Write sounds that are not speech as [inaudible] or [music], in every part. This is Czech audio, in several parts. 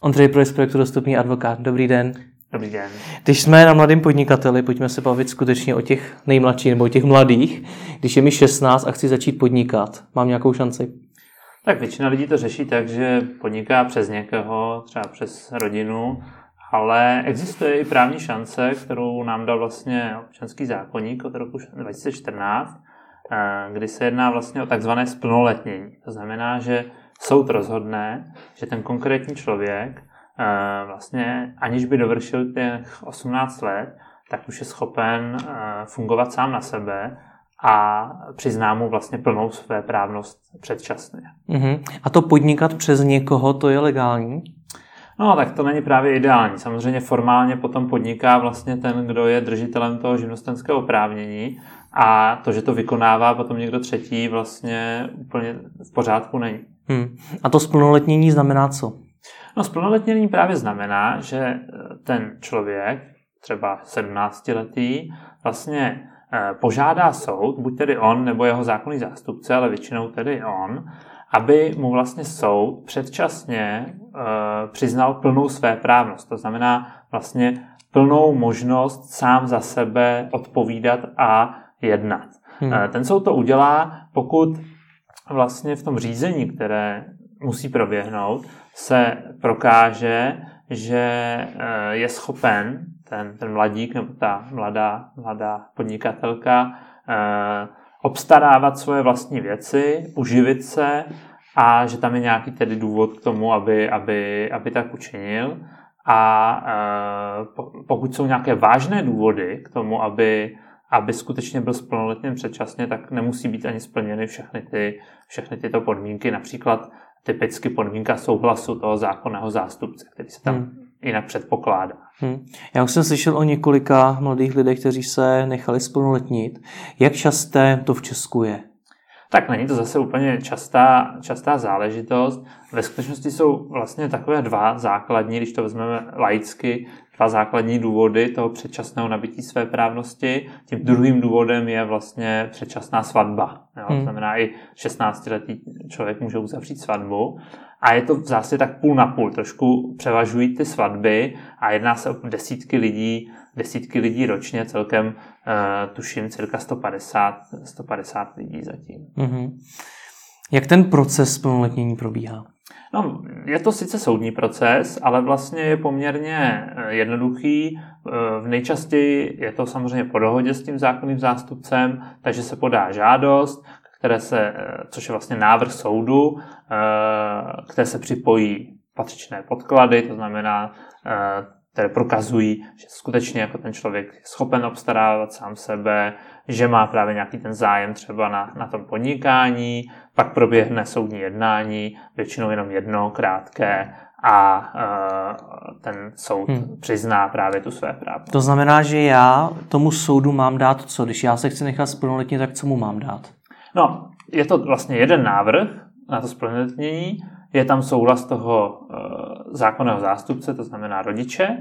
Ondřej Projs, projektu Dostupný advokát. Dobrý den. Dobrý den. Když jsme na mladém podnikateli, pojďme se bavit skutečně o těch nejmladších nebo o těch mladých. Když je mi 16 a chci začít podnikat, mám nějakou šanci? Tak většina lidí to řeší tak, že podniká přes někoho, třeba přes rodinu, ale existuje i právní šance, kterou nám dal vlastně občanský zákonník od roku 2014, eh, kdy se jedná vlastně o takzvané splnoletnění. To znamená, že soud rozhodne, že ten konkrétní člověk eh, vlastně aniž by dovršil těch 18 let, tak už je schopen eh, fungovat sám na sebe a přizná mu vlastně plnou své právnost předčasně. Uh-huh. A to podnikat přes někoho, to je legální? No, tak to není právě ideální. Samozřejmě formálně potom podniká vlastně ten, kdo je držitelem toho živnostenského oprávnění a to, že to vykonává potom někdo třetí, vlastně úplně v pořádku není. Hmm. A to splnoletnění znamená co? No, splnoletnění právě znamená, že eh, ten člověk, třeba 17-letý, vlastně eh, požádá soud, buď tedy on nebo jeho zákonný zástupce, ale většinou tedy on, aby mu vlastně soud předčasně uh, přiznal plnou své právnost. To znamená vlastně plnou možnost sám za sebe odpovídat a jednat. Hmm. Ten soud to udělá, pokud vlastně v tom řízení, které musí proběhnout, se prokáže, že uh, je schopen ten, ten mladík nebo ta mladá, mladá podnikatelka obstarávat svoje vlastní věci, uživit se a že tam je nějaký tedy důvod k tomu, aby, aby, aby tak učinil. A e, pokud jsou nějaké vážné důvody k tomu, aby, aby skutečně byl splnoletněn předčasně, tak nemusí být ani splněny všechny, ty, všechny tyto podmínky. Například typicky podmínka souhlasu toho zákonného zástupce, který se tam hmm jinak předpokládá. Hmm. Já už jsem slyšel o několika mladých lidech, kteří se nechali splnoletnit. Jak časté to v Česku je? Tak není to zase úplně častá, častá záležitost. Ve skutečnosti jsou vlastně takové dva základní, když to vezmeme laicky, dva základní důvody toho předčasného nabití své právnosti. Tím druhým důvodem je vlastně předčasná svatba. Jo? Hmm. To znamená, i 16-letý člověk může uzavřít svatbu. A je to v zásadě tak půl na půl. Trošku převažují ty svatby a jedná se o desítky lidí, desítky lidí ročně, celkem uh, tuším cirka 150, 150 lidí zatím. Mm-hmm. Jak ten proces plnoletnění probíhá? No, je to sice soudní proces, ale vlastně je poměrně eh, jednoduchý. Eh, v nejčastěji je to samozřejmě po dohodě s tím zákonným zástupcem, takže se podá žádost, které se, což je vlastně návrh soudu, které se připojí patřičné podklady, to znamená které prokazují, že skutečně jako ten člověk je schopen obstarávat sám sebe, že má právě nějaký ten zájem třeba na, na tom podnikání, pak proběhne soudní jednání, většinou jenom jedno, krátké, a uh, ten soud hmm. přizná právě tu své právo. To znamená, že já tomu soudu mám dát co? Když já se chci nechat splnoletnit, tak co mu mám dát? No, je to vlastně jeden návrh na to splnoletnění, je tam souhlas toho uh, zákonného zástupce, to znamená rodiče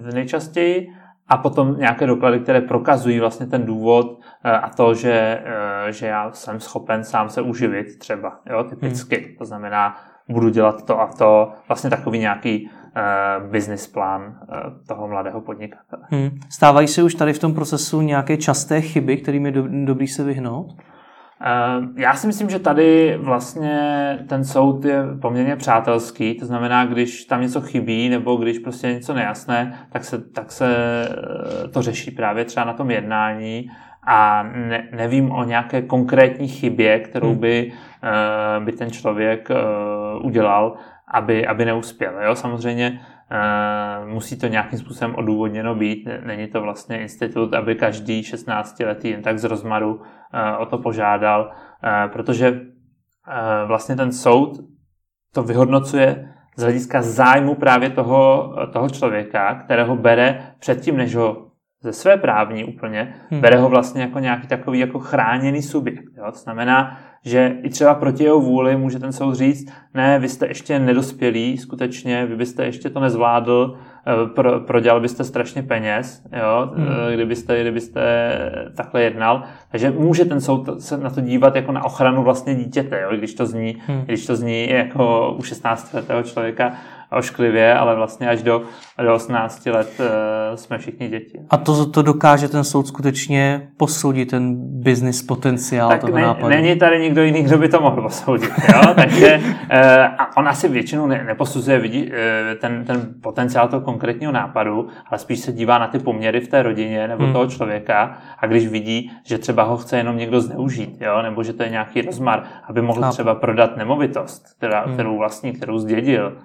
v nejčastěji, a potom nějaké doklady, které prokazují vlastně ten důvod uh, a to, že, uh, že já jsem schopen sám se uživit třeba, jo, typicky. Hmm. To znamená, budu dělat to a to, vlastně takový nějaký uh, business plán uh, toho mladého podnikatele. Hmm. Stávají se už tady v tom procesu nějaké časté chyby, kterým je do, dobrý se vyhnout? Eh, já si myslím, že tady vlastně ten soud je poměrně přátelský, to znamená, když tam něco chybí nebo když prostě je něco nejasné, tak se, tak se eh, to řeší právě třeba na tom jednání a ne, nevím o nějaké konkrétní chybě, kterou hmm. by, eh, by ten člověk udělal, aby, aby neuspěl. Jo? Samozřejmě musí to nějakým způsobem odůvodněno být. Není to vlastně institut, aby každý 16-letý jen tak z rozmaru o to požádal, protože vlastně ten soud to vyhodnocuje z hlediska zájmu právě toho, toho člověka, kterého bere předtím, než ho ze své právní úplně, hmm. bere ho vlastně jako nějaký takový jako chráněný subjekt. Jo? To znamená, že i třeba proti jeho vůli může ten soud říct, ne, vy jste ještě nedospělí, skutečně, vy byste ještě to nezvládl, eh, pro, prodělal byste strašně peněz, jo, hmm. Eh, kdybyste, kdybyste takhle jednal. Takže může ten soud se na to dívat jako na ochranu vlastně dítěte, jo, když to zní, hmm. když to zní jako u 16 letého člověka ošklivě, ale vlastně až do, do 18 let uh, jsme všichni děti. A to, to dokáže ten soud skutečně posoudit, ten business potenciál tak toho ne, nápadu? Není tady nikdo jiný, kdo by to mohl posoudit. Jo? [laughs] Takže uh, a on asi většinou ne, neposuzuje vidí, uh, ten, ten potenciál toho konkrétního nápadu, ale spíš se dívá na ty poměry v té rodině nebo hmm. toho člověka a když vidí, že třeba ho chce jenom někdo zneužít, jo? nebo že to je nějaký rozmar, aby mohl třeba prodat nemovitost, která, hmm. kterou vlastní, kterou zdědil,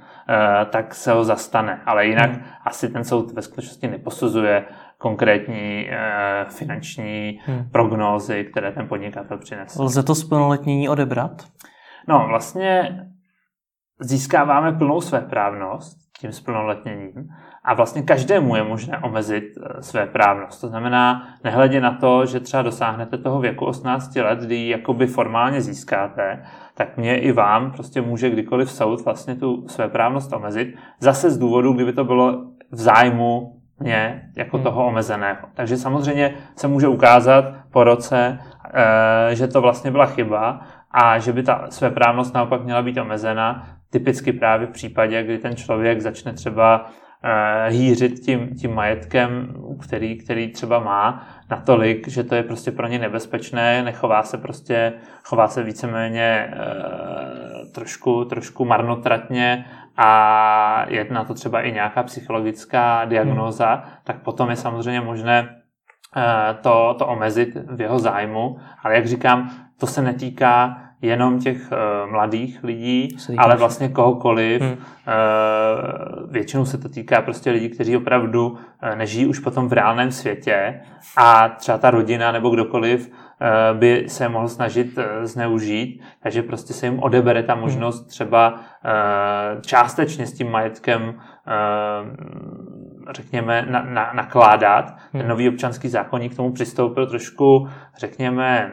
tak se ho zastane. Ale jinak hmm. asi ten soud ve skutečnosti neposuzuje konkrétní uh, finanční hmm. prognózy, které ten podnikatel přinesl. Lze to splnoletnění odebrat? No, vlastně získáváme plnou své právnost tím splnoletněním a vlastně každému je možné omezit eh, své právnost. To znamená, nehledě na to, že třeba dosáhnete toho věku 18 let, kdy ji jakoby formálně získáte, tak mě i vám prostě může kdykoliv soud vlastně tu své právnost omezit. Zase z důvodu, kdyby to bylo v zájmu mě jako hmm. toho omezeného. Takže samozřejmě se může ukázat po roce, eh, že to vlastně byla chyba a že by ta své právnost naopak měla být omezena, typicky právě v případě, kdy ten člověk začne třeba Eh, hýřit tím, tím majetkem, který, který třeba má, natolik, že to je prostě pro ně nebezpečné, nechová se prostě, chová se víceméně e, trošku, trošku marnotratně a je na to třeba i nějaká psychologická diagnóza, hmm. tak potom je samozřejmě možné e, to, to omezit v jeho zájmu. Ale jak říkám, to se netýká jenom těch uh, mladých lidí, ale vlastně kohokoliv. Hmm. Uh, většinou se to týká prostě lidí, kteří opravdu uh, nežijí už potom v reálném světě a třeba ta rodina nebo kdokoliv uh, by se mohl snažit uh, zneužít, takže prostě se jim odebere ta hmm. možnost třeba uh, částečně s tím majetkem uh, řekněme, na, na, nakládat. Ten hmm. nový občanský zákonník k tomu přistoupil trošku, řekněme,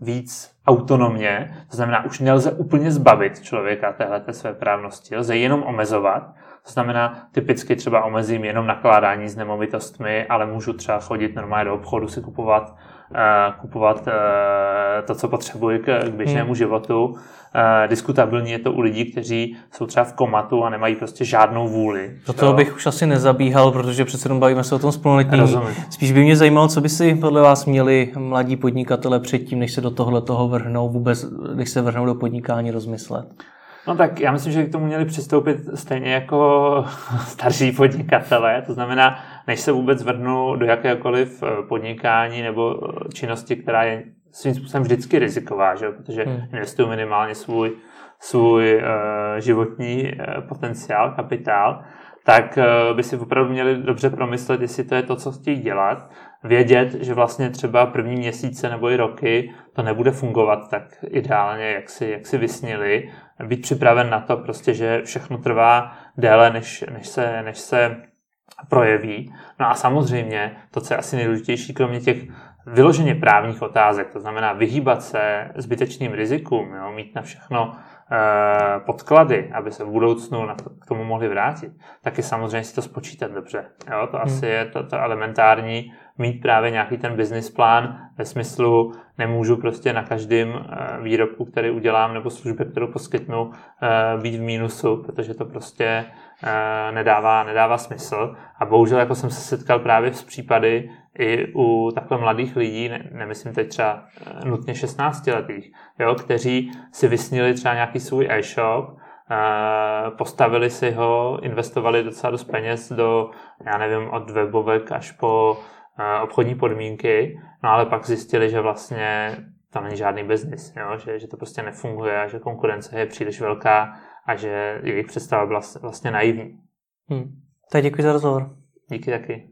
víc autonomně, to znamená, už nelze úplně zbavit člověka téhle své právnosti, lze jenom omezovat, to znamená, typicky třeba omezím jenom nakládání s nemovitostmi, ale můžu třeba chodit normálně do obchodu si kupovat, uh, kupovat uh, to, co potřebuji k, běžnému hmm. životu. Uh, diskutabilní je to u lidí, kteří jsou třeba v komatu a nemají prostě žádnou vůli. Do toho bych už asi nezabíhal, protože přece jenom bavíme se o tom spolunetní. Spíš by mě zajímalo, co by si podle vás měli mladí podnikatele předtím, než se do tohle toho vrhnou, vůbec, když se vrhnou do podnikání, rozmyslet. No tak já myslím, že k tomu měli přistoupit stejně jako [laughs] starší podnikatelé, to znamená, než se vůbec vrhnu do jakéhokoliv eh, podnikání nebo eh, činnosti, která je svým způsobem vždycky riziková, že? protože hmm. investuju minimálně svůj, svůj uh, životní uh, potenciál, kapitál, tak uh, by si opravdu měli dobře promyslet, jestli to je to, co chtějí dělat, vědět, že vlastně třeba první měsíce nebo i roky to nebude fungovat tak ideálně, jak si, jak si vysnili, být připraven na to prostě, že všechno trvá déle, než, než, se, než se projeví. No a samozřejmě to, co je asi nejdůležitější, kromě těch vyloženě právních otázek, to znamená vyhýbat se zbytečným rizikům, jo, mít na všechno podklady, aby se v budoucnu na to, k tomu mohli vrátit, tak je samozřejmě si to spočítat dobře. Jo, to hmm. asi je to, to elementární, mít právě nějaký ten business plán ve smyslu, nemůžu prostě na každém e, výrobku, který udělám, nebo službě, kterou poskytnu, e, být v mínusu, protože to prostě nedává, nedává smysl. A bohužel jako jsem se setkal právě s případy, i u takhle mladých lidí, ne, nemyslím teď třeba eh, nutně 16 letých, jo, kteří si vysnili třeba nějaký svůj e-shop, postavili si ho, investovali docela dost peněz do, já nevím, od webovek až po obchodní podmínky, no ale pak zjistili, že vlastně to není žádný biznis? Že, že to prostě nefunguje a že konkurence je příliš velká a že jejich představa byla vlastně naivní. Hmm. Tak děkuji za rozhovor. Díky taky.